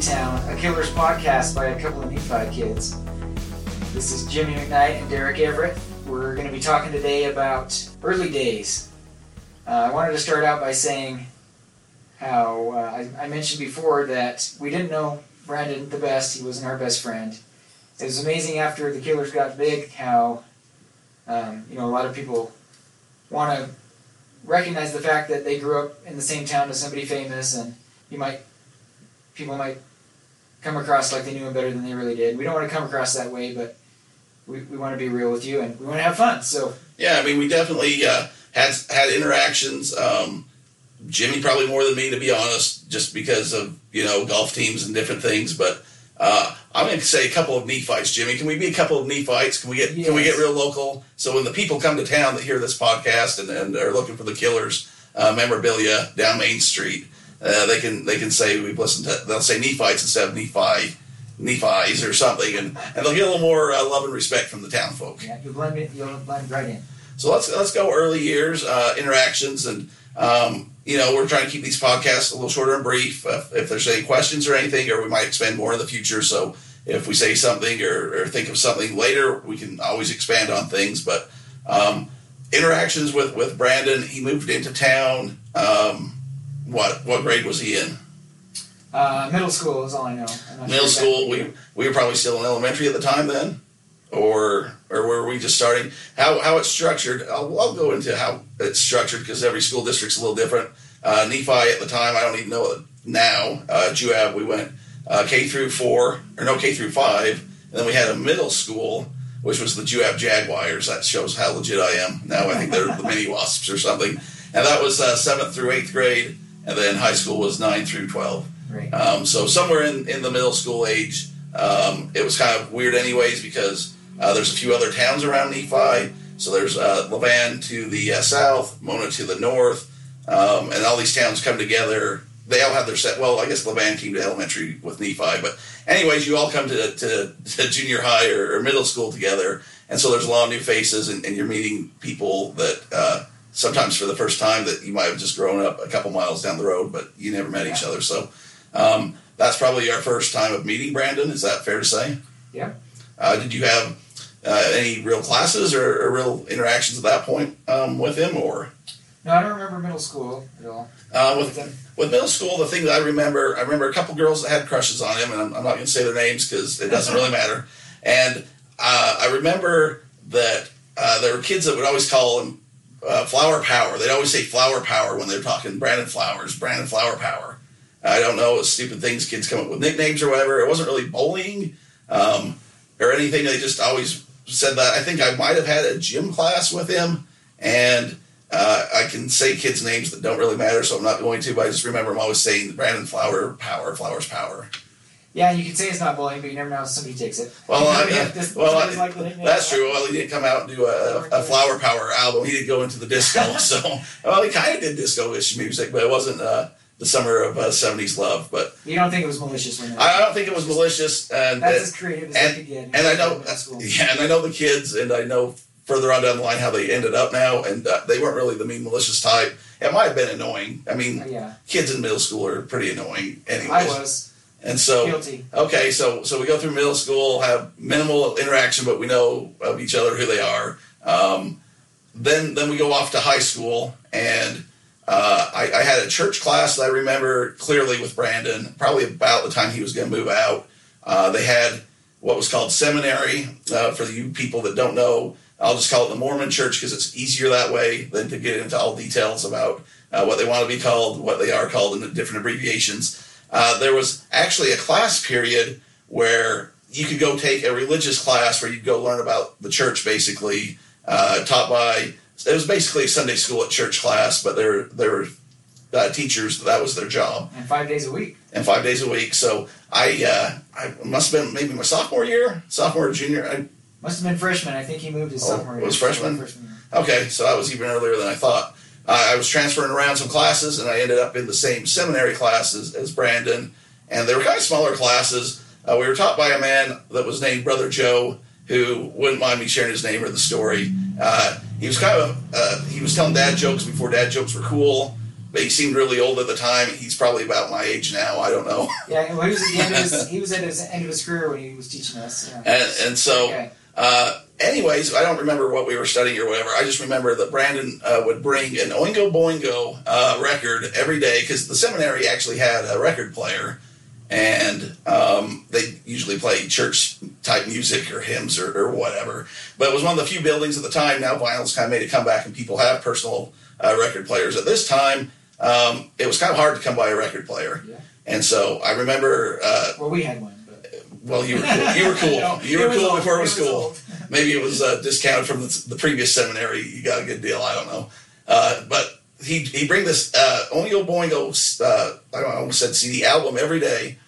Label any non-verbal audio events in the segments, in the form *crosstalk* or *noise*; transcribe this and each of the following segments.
Town, a Killers podcast by a couple of Nephi kids. This is Jimmy McKnight and Derek Everett. We're going to be talking today about early days. Uh, I wanted to start out by saying how uh, I, I mentioned before that we didn't know Brandon the best. He wasn't our best friend. It was amazing after the Killers got big how um, you know a lot of people want to recognize the fact that they grew up in the same town as somebody famous, and you might people might come across like they knew him better than they really did. We don't want to come across that way, but we, we want to be real with you and we want to have fun. So yeah, I mean, we definitely uh, had had interactions. Um, Jimmy probably more than me, to be honest, just because of you know golf teams and different things. But uh, I'm going to say a couple of Nephites, Jimmy. Can we be a couple of Nephites? Can we get yes. can we get real local? So when the people come to town that hear this podcast and, and are looking for the Killers uh, memorabilia down Main Street, uh, they can they can say we've listened to. They'll say Nephites instead of Nephi. Nephis or something, and, and they'll get a little more uh, love and respect from the town folk. Yeah, you'll blend it. You'll blend right in. So let's let's go early years uh, interactions, and um, you know we're trying to keep these podcasts a little shorter and brief. Uh, if there's any questions or anything, or we might expand more in the future. So if we say something or, or think of something later, we can always expand on things. But um, interactions with with Brandon, he moved into town. Um, what what grade was he in? Uh, middle school is all I know. Middle sure school. We we were probably still in elementary at the time then, or or were we just starting? How how it's structured? I'll, I'll go into how it's structured because every school district's a little different. Uh, Nephi at the time, I don't even know it now. Uh, Juab, we went uh, K through four or no K through five, and then we had a middle school which was the Juab Jaguars. That shows how legit I am. Now I think they're the mini wasps or something. And that was uh, seventh through eighth grade and then high school was nine through twelve. Right. Um, so somewhere in, in the middle school age, um, it was kind of weird, anyways, because uh, there's a few other towns around Nephi. So there's uh, Levan to the uh, south, Mona to the north, um, and all these towns come together. They all have their set. Well, I guess Levan came to elementary with Nephi, but anyways, you all come to, to, to junior high or, or, middle school together, and so there's a lot of new faces, and, and you're meeting people that uh, sometimes for the first time that you might have just grown up a couple miles down the road, but you never met yeah. each other. So um, that's probably our first time of meeting Brandon. Is that fair to say? Yeah. Uh, did you have uh, any real classes or, or, real interactions at that point um, with him, or? No, I don't remember middle school at all. Uh, with, with middle school, the thing that I remember, I remember a couple girls that had crushes on him, and I'm, I'm not going to say their names because it doesn't really matter. *laughs* And uh, I remember that uh, there were kids that would always call him uh, flower power. They'd always say flower power when they're talking Brandon Flowers, Brandon Flower Power. I don't know, stupid things kids come up with nicknames or whatever. It wasn't really bullying um, or anything. They just always said that. I think I might have had a gym class with him, and uh, I can say kids' names that don't really matter, so I'm not going to. But I just remember him always saying Brandon Flower Power, Flowers Power. Yeah, you can say it's not bullying, but you never know if somebody takes it. Well, I, *laughs* this, well, I, like that's true. Well, he didn't come out and do a, a, Flower Power album. He didn't go into the disco. *laughs* so, well, he kind of did disco-ish music, but it wasn't uh, the summer of uh, '70s love. But you don't think it was malicious when I, I don't think it was malicious. And that's as creative as and, could get. And I know, yeah, and I know the kids, and I know further on down the line how they ended up now, and uh, they weren't really the mean malicious type. It might have been annoying. I mean, yeah. kids in middle school are pretty annoying. Anyway, I was. And so, Guilty. okay, so so we go through middle school, have minimal interaction, but we know of each other who they are. Um, then then we go off to high school, and uh, I, I, had a church class that I remember clearly with Brandon, probably about the time he was going to move out. Uh, they had what was called seminary. Uh, for the you people that don't know, I'll just call it the Mormon church because it's easier that way than to get into all details about uh, what they want to be called, what they are called, and the different abbreviations. Uh, there was actually a class period where you could go take a religious class where you'd go learn about the church, basically uh, taught by. It was basically a Sunday school at church class, but there there were uh, teachers that was their job. And five days a week. And five days a week. So I uh, I must have been maybe my sophomore year, sophomore or junior. I, must have been freshman. I think he moved his oh, sophomore. It was freshman. freshman okay, so I was even earlier than I thought. I was transferring around some classes, and I ended up in the same seminary classes as Brandon. And they were kind of smaller classes. Uh, we were taught by a man that was named Brother Joe, who wouldn't mind me sharing his name or the story. Uh, he was kind of uh, he was telling dad jokes before dad jokes were cool. but he seemed really old at the time. He's probably about my age now. I don't know. *laughs* Yeah, well, he was at the end of his, *laughs* he was at his end of his career when he was teaching us. Yeah. And, and so, Okay. Anyways, I don't remember what we were studying or whatever. I just remember that Brandon uh, would bring an Oingo Boingo uh, record every day because the seminary actually had a record player, and um, they usually played church type music or hymns or, or whatever. But it was one of the few buildings at the time. Now vinyl's kind of made a comeback, and people have personal uh, record players. At this time, um, it was kind of hard to come by a record player, Yeah. and so I remember. Uh, Well, we had one, but well, you were cool. You were *laughs* cool. No, you it were cool old. before it It was was cool. old. Maybe it was uh, discounted from the, the previous seminary. You got a good deal. I don't know. Uh, but he he bring this uh, Oingo Boingo. Uh, I know, I almost said CD album every day,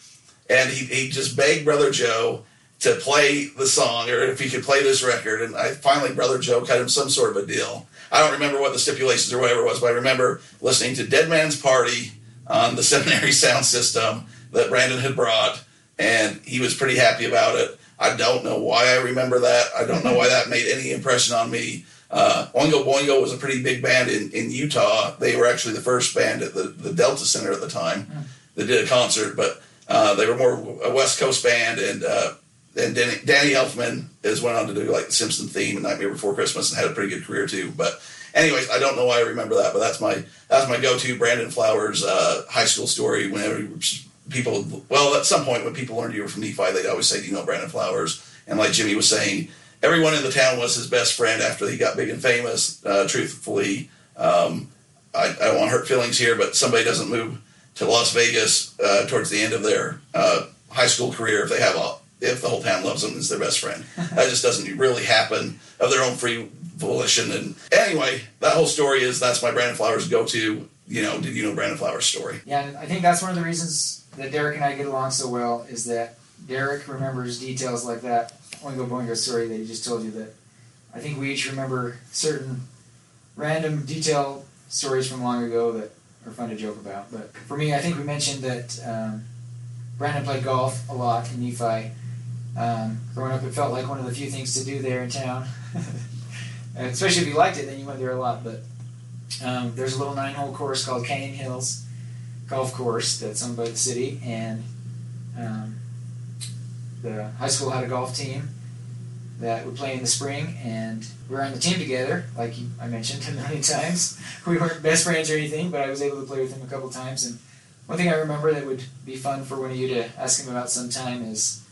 and he he just begged Brother Joe to play the song or if he could play this record. And I finally Brother Joe cut him some sort of a deal. I don't remember what the stipulations or whatever it was, but I remember listening to Dead Man's Party on the *laughs* seminary sound system that Brandon had brought, and he was pretty happy about it. I don't know why I remember that. I don't know why that made any impression on me. Uh, Oingo Boingo was a pretty big band in, in Utah. They were actually the first band at the, the Delta Center at the time that did a concert, but uh, they were more a West Coast band. And uh, and Danny, Danny Elfman is went on to do like the Simpson theme and Nightmare Before Christmas and had a pretty good career too. But anyways, I don't know why I remember that, but that's my that's my go to Brandon Flowers uh, high school story. Whenever people, well, at some point when people learned you were from Nephi, they'd always say, "Do you know Brandon Flowers?" And like Jimmy was saying, everyone in the town was his best friend after he got big and famous. Uh, truthfully, um, I, I don't want to hurt feelings here, but somebody doesn't move to Las Vegas uh, towards the end of their uh, high school career if they have a if the whole town loves them as their best friend. *laughs* that just doesn't really happen of their own free volition. And anyway, that whole story is that's my Brandon Flowers go to. You know, did you know Brandon Flowers' story? Yeah, I think that's one of the reasons that Derek and I get along so well is that Derek remembers details like that Oingo Boingo story that he just told you. That I think we each remember certain random detail stories from long ago that are fun to joke about. But for me, I think we mentioned that um, Brandon played golf a lot in Nephi. Um, growing up, it felt like one of the few things to do there in town. *laughs* Especially if you liked it, then you went there a lot. But um, there's a little nine-hole course called Canyon Hills golf course that's owned by the city, and um, the high school had a golf team that would play in the spring, and we were on the team together, like I mentioned *laughs* a million times. We weren't best friends or anything, but I was able to play with him a couple times. And one thing I remember that would be fun for one of you to ask him about sometime is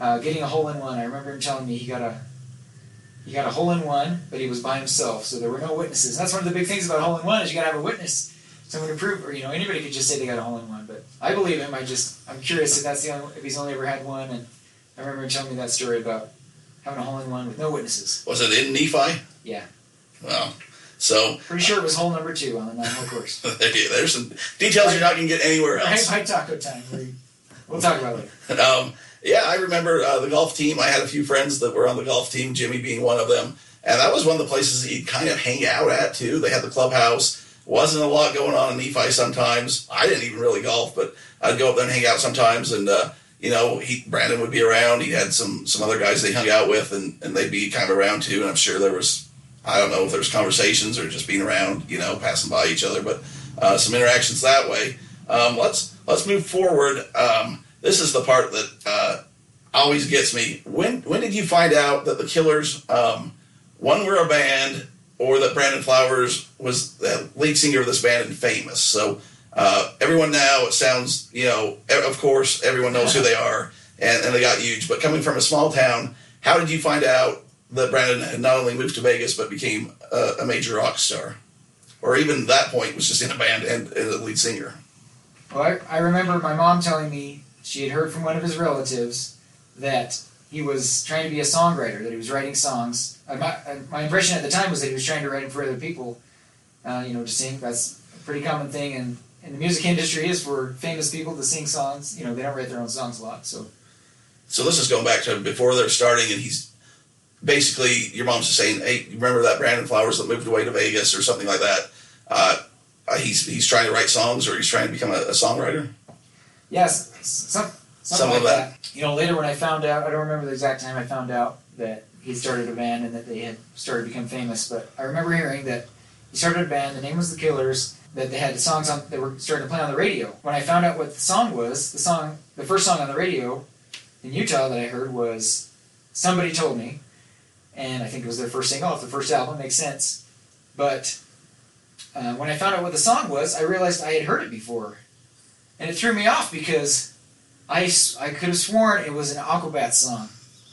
uh, getting a hole in one. I remember him telling me he got a he got a hole in one, but he was by himself, so there were no witnesses. That's one of the big things about hole in one is you got to have a witness someone to prove, or you know, anybody could just say they got a hole in one. But I believe him. I just, I'm curious if that's the only, if he's only ever had one. And I remember him telling me that story about having a hole in one with no witnesses. Was it in Nephi? Yeah. Well, so Pretty sure it was hole number two on the nine hole course. *laughs* there's some details you're not going to get anywhere Right else. by taco time. We, we'll talk about it later. *laughs* Um, yeah, I remember uh, the golf team. I had a few friends that were on the golf team, Jimmy being one of them. And that was one of the places that you'd kind of hang out at, too. They had the clubhouse. Wasn't a lot going on in Nephi sometimes. I didn't even really golf, but I'd go up there and hang out sometimes. And, uh, you know, he, Brandon would be around. He had some, some other guys they hung out with, and, and they'd be kind of around, too. And I'm sure there was, I don't know if there was conversations or just being around, you know, passing by each other, but uh, some interactions that way. Um, let's let's move forward. Um, this is the part that uh, always gets me. When when did you find out that the Killers um, one were a band, or that Brandon Flowers was the lead singer of this band and famous? So uh, everyone now it sounds you know of course everyone knows who they are and, and they got huge. But coming from a small town, how did you find out that Brandon had not only moved to Vegas but became a, a major rock star? Or even that point was just in a band and, and a lead singer. Well, I, I remember my mom telling me she had heard from one of his relatives that he was trying to be a songwriter, that he was writing songs. Uh, my, uh, my impression at the time was that he was trying to write for other people, uh, you know, to sing. That's a pretty common thing in, in the music industry is for famous people to sing songs. You know, they don't write their own songs a lot. So, So this is going back to before they're starting, and he's basically your mom's just saying, "Hey, you remember that Brandon Flowers that moved away to Vegas or something like that?" Uh, uh, he's he's trying to write songs or he's trying to become a, a songwriter. yes, some, something Some like of that. that. You know, later when I found out, I don't remember the exact time I found out that he started a band and that they had started to become famous, but I remember hearing that he started a band. The name was The Killers. that they had the songs on that were starting to play on the radio. When I found out what the song was, the song, the first song on the radio in Utah that I heard was "Somebody Told Me," and I think it was their first single off the first album. Makes sense, but uh, when I found out what the song was, I realized I had heard it before, and it threw me off because I I could have sworn it was an Aquabats song. *laughs*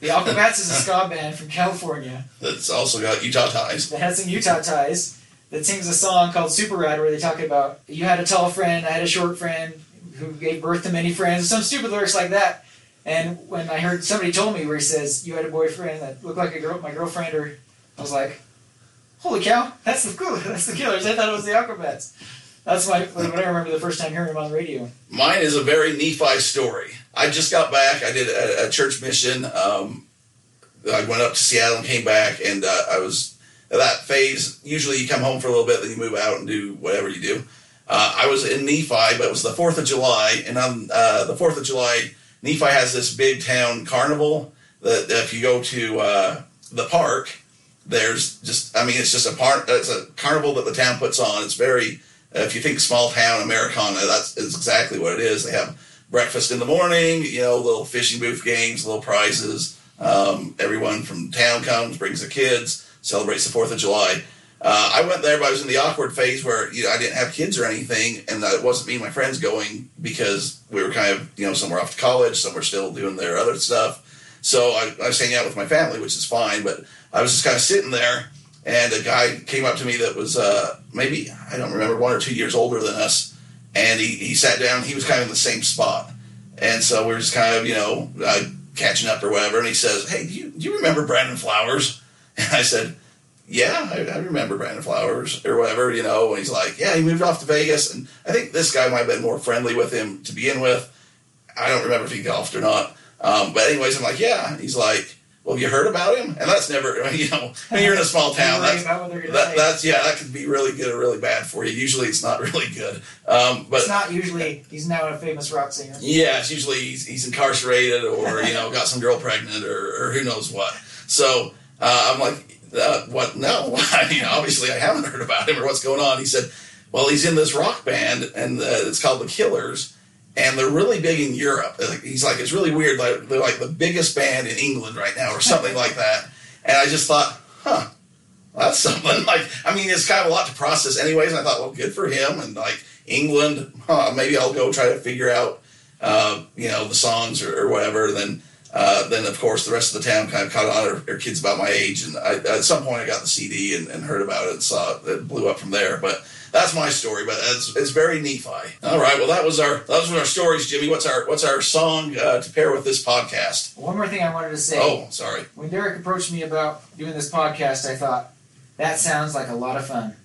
the Aquabats is a ska band from California That's also got Utah ties. that has some Utah ties that sings a song called Super Rad where they talk about you had a tall friend, I had a short friend who gave birth to many friends, some stupid lyrics like that. And when I heard somebody told me where he says you had a boyfriend that looked like a girl, my girlfriend, or I was like, holy cow, that's the cool, *laughs* that's the Killers. I thought it was the Aquabats. That's my what I remember the first time hearing him on the radio. Mine is a very Nephi story. I just got back. I did a, a church mission. Um, I went up to Seattle and came back, and uh, I was at that phase. Usually, you come home for a little bit, then you move out and do whatever you do. Uh, I was in Nephi, but it was the Fourth of July, and on uh, the Fourth of July, Nephi has this big town carnival. That if you go to uh, the park, there's just I mean, it's just a part. It's a carnival that the town puts on. It's very if you think small town Americana, that's is exactly what it is. They have breakfast in the morning, you know, little fishing booth games, little prizes. Um, everyone from town comes, brings the kids, celebrates the Fourth of July. Uh, I went there, but I was in the awkward phase where you know I didn't have kids or anything, and it wasn't me and my friends going because we were kind of you know some were off to college, some were still doing their other stuff. So I, I was hanging out with my family, which is fine, but I was just kind of sitting there and a guy came up to me that was uh, maybe I don't remember one or two years older than us, and he, he sat down. He was kind of in the same spot, and so we are just kind of you know uh, catching up or whatever. And he says, "Hey, do you, do you remember Brandon Flowers?" *laughs* And I said, "Yeah, I, I remember Brandon Flowers or whatever." You know, and he's like, "Yeah, he moved off to Vegas," and I think this guy might have been more friendly with him to begin with. I don't remember if he golfed or not, um, but anyways, I'm like, "Yeah." He's like well, have you heard about him? And that's never, *laughs* you know, when you're in a small *laughs* town, that's, that, that's, yeah, that can be really good or really bad for you. Usually it's not *laughs* really good. Um, but it's not usually, he's now a famous rock singer. Yeah, it's usually he's, he's incarcerated or, you know, got some girl pregnant or, or who knows what. So uh, I'm like, uh, what? No, I mean, obviously I haven't heard about him or what's going on. He said, well, he's in this rock band and uh, it's called The Killers and they're really big in Europe. He's like, it's really weird. Like they're like the biggest band in England right now, or something *laughs* like that. And I just thought, huh, well, that's *laughs* something. Like, I mean, it's kind of a lot to process, anyways. And I thought, well, good for him. And like England, huh, maybe I'll go try to figure out, uh, you know, the songs or, or whatever. Then, uh, then of course, the rest of the town kind of caught on. Or, kids about my age, and I, at some point, I got the CD and, and heard about it and saw it. It blew up from there, but that's my story, but it's, it's very Nephi. All right, well that was our that was our stories, Jimmy. What's our what's our song uh, to pair with this podcast? One more thing I wanted to say. Oh, sorry. When Derek approached me about doing this podcast, I thought that sounds like a lot of fun.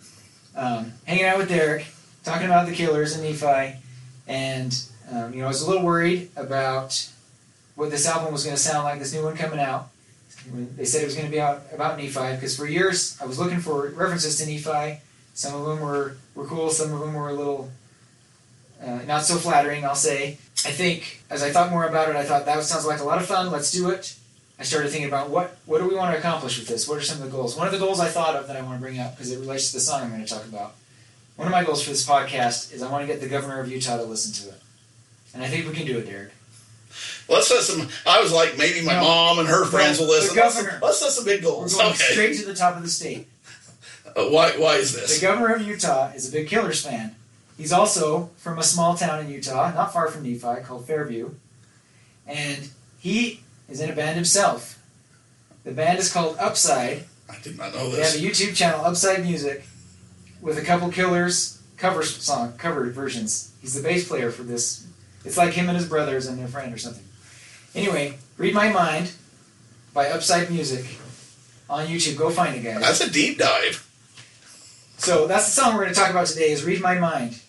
Um, hanging out with Derek, talking about the Killers and Nephi, and um, you know I was a little worried about what this album was going to sound like. This new one coming out. They said it was going to be out about Nephi because for years I was looking for references to Nephi some of them were, were cool, some of them were a little uh, not so flattering, I'll say. I think as I thought more about it, I thought that sounds like a lot of fun, let's do it. I started thinking about what, what do we want to accomplish with this? What are some of the goals? One of the goals I thought of that I want to bring up because it relates to the song I'm going to talk about. One of my goals for this podcast is I want to get the governor of Utah to listen to it. And I think we can do it, Derek. Let's set some. I was like, maybe my no, mom and her friends will listen. The governor. Let's, let's set some big goals. We're going okay. straight to the top of the state. Uh, why, why is this? The governor of Utah is a big Killers fan. He's also from a small town in Utah, not far from Nephi, called Fairview. And he is in a band himself. The band is called Upside. I did not know this. They have a YouTube channel, Upside Music, with a couple Killers cover song cover versions. He's the bass player for this. It's like him and his brothers and their friend or something. Anyway, Read My Mind by Upside Music on YouTube. Go find it, guys. That's a deep dive. So that's the song we're going to talk about today is Read My Mind.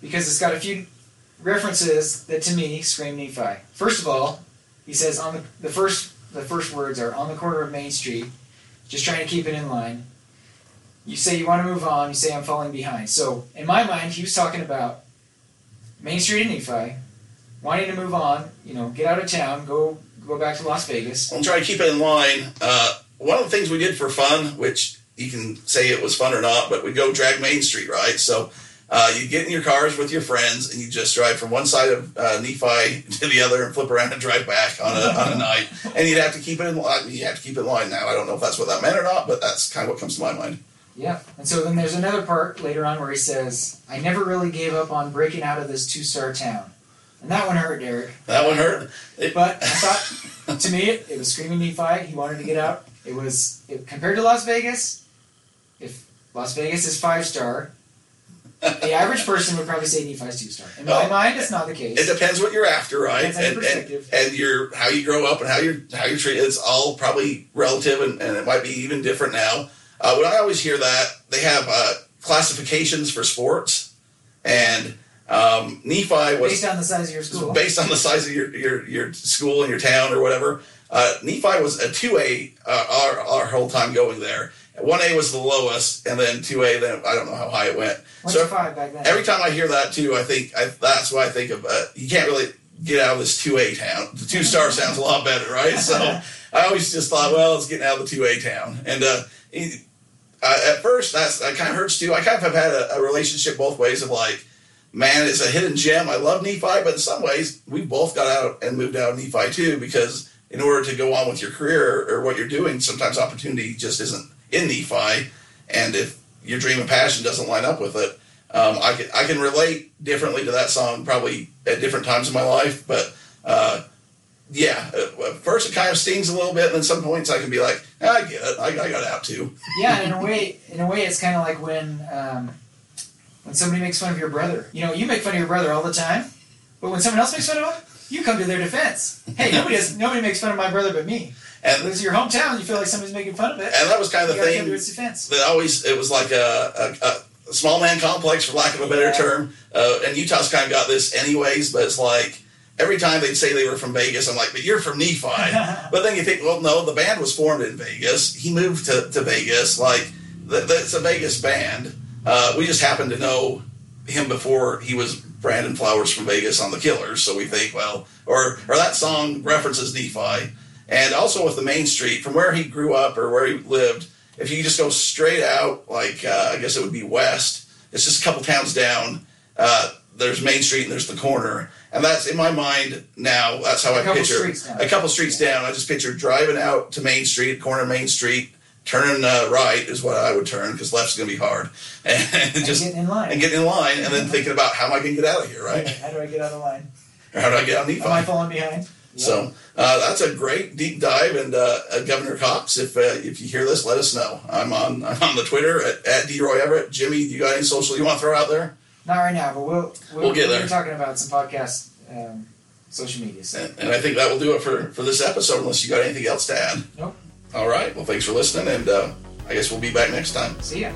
Because it's got a few references that to me scream Nephi. First of all, he says on the, the first the first words are on the corner of Main Street, just trying to keep it in line. You say you want to move on, you say I'm falling behind. So in my mind, he was talking about Main Street in Nephi, wanting to move on, you know, get out of town, go go back to Las Vegas. I'm trying to keep it in line. Uh, one of the things we did for fun, which you can say it was fun or not, but we go drag Main Street, right? So uh, you get in your cars with your friends and you just drive from one side of uh, Nephi *laughs* to the other and flip around and drive back on a, on a night. And you'd have to keep it in line. You have to keep it in line now. I don't know if that's what that meant or not, but that's kind of what comes to my mind. Yeah. And so then there's another part later on where he says, I never really gave up on breaking out of this two star town. And that one hurt, Derek. That one hurt. It, but I thought, to me, it, it was screaming Nephi. He wanted to get out. It was, it, compared to Las Vegas, if Las Vegas is five star, the average person would probably say Nephi's two star. In my mind, it's not the case. It depends what you're after, right? Depends on your and, perspective. and and your how you grow up and how you're how you're treated. It's all probably relative, and, and it might be even different now. Uh, when I always hear that, they have uh, classifications for sports, and um, Nephi was Based on the size of your school. based on the size of your your, your school and your town or whatever. Uh, Nephi was a two A uh, our our whole time going there. One A was the lowest, and then two A. Then I don't know how high it went. So five back then. every time I hear that too, I think I, that's why I think of. Uh, you can't really get out of this two A town. The two star *laughs* sounds a lot better, right? So *laughs* I always just thought, well, it's getting out of the two A town. And uh, uh, at first, that's that kind of hurts too. I kind of have had a, a relationship both ways of like, man, it's a hidden gem. I love Nephi, but in some ways, we both got out and moved out of Nephi too because in order to go on with your career or what you're doing, sometimes opportunity just isn't in Nephi, and if your dream and passion doesn't line up with it, um, I can I can relate differently to that song probably at different times in my life, but. Uh, yeah, uh, at first it kind of stings a little bit, and then some points I can be like, "Ah, I get it, I, I got out too. yeah, in a way, in a way, it's kind of like when um, when somebody makes fun of your brother. You know, you make fun of your brother all the time, but when someone else makes fun of him, you come to their defense. Hey, nobody nobody makes fun of my brother but me. And This is your hometown. You feel like somebody's making fun of it. and that was kind of the thing its that always it was like a, a, a small man complex for lack of a better Yeah. term. Uh, and utah's kind of got this anyways but it's like every time they'd say they were from vegas i'm like but you're from nephi. *laughs* But then you think well no the band was formed in vegas. He moved to, to vegas. Like th- that's a vegas band. Uh, we just happened to know him before he was brandon flowers from vegas on the killers. So we think well or or that song references nephi and also with the main street from where he grew up or where he lived if you just go straight out, like uh, I guess it would be west, it's just a couple towns down. Uh, there's Main Street and there's the corner, and that's in my mind now. That's how A I picture a couple streets down. I just picture driving out to Main Street, corner of Main Street, turning uh, right is what I would turn because left's going to be hard, *laughs* and And just getting in line. and getting in line, and then thinking about how am I going to get out of here, right? How do I get out of line? Or how do I get out of Nephi? Am I falling behind? So uh, that's a great deep dive, and uh, Governor Cox, if uh, if you hear this, let us know. I'm on *laughs* I'm on the Twitter at, at Droy Everett. Jimmy, you got any social you want to throw out there? not right now, but we'll we'll, We'll get we're there. talking about some podcast um, social media. So. And, and I think that will do it for for this episode. Unless you got anything else to add. Nope. All right. Well, thanks for listening, and uh, I guess we'll be back next time. See ya.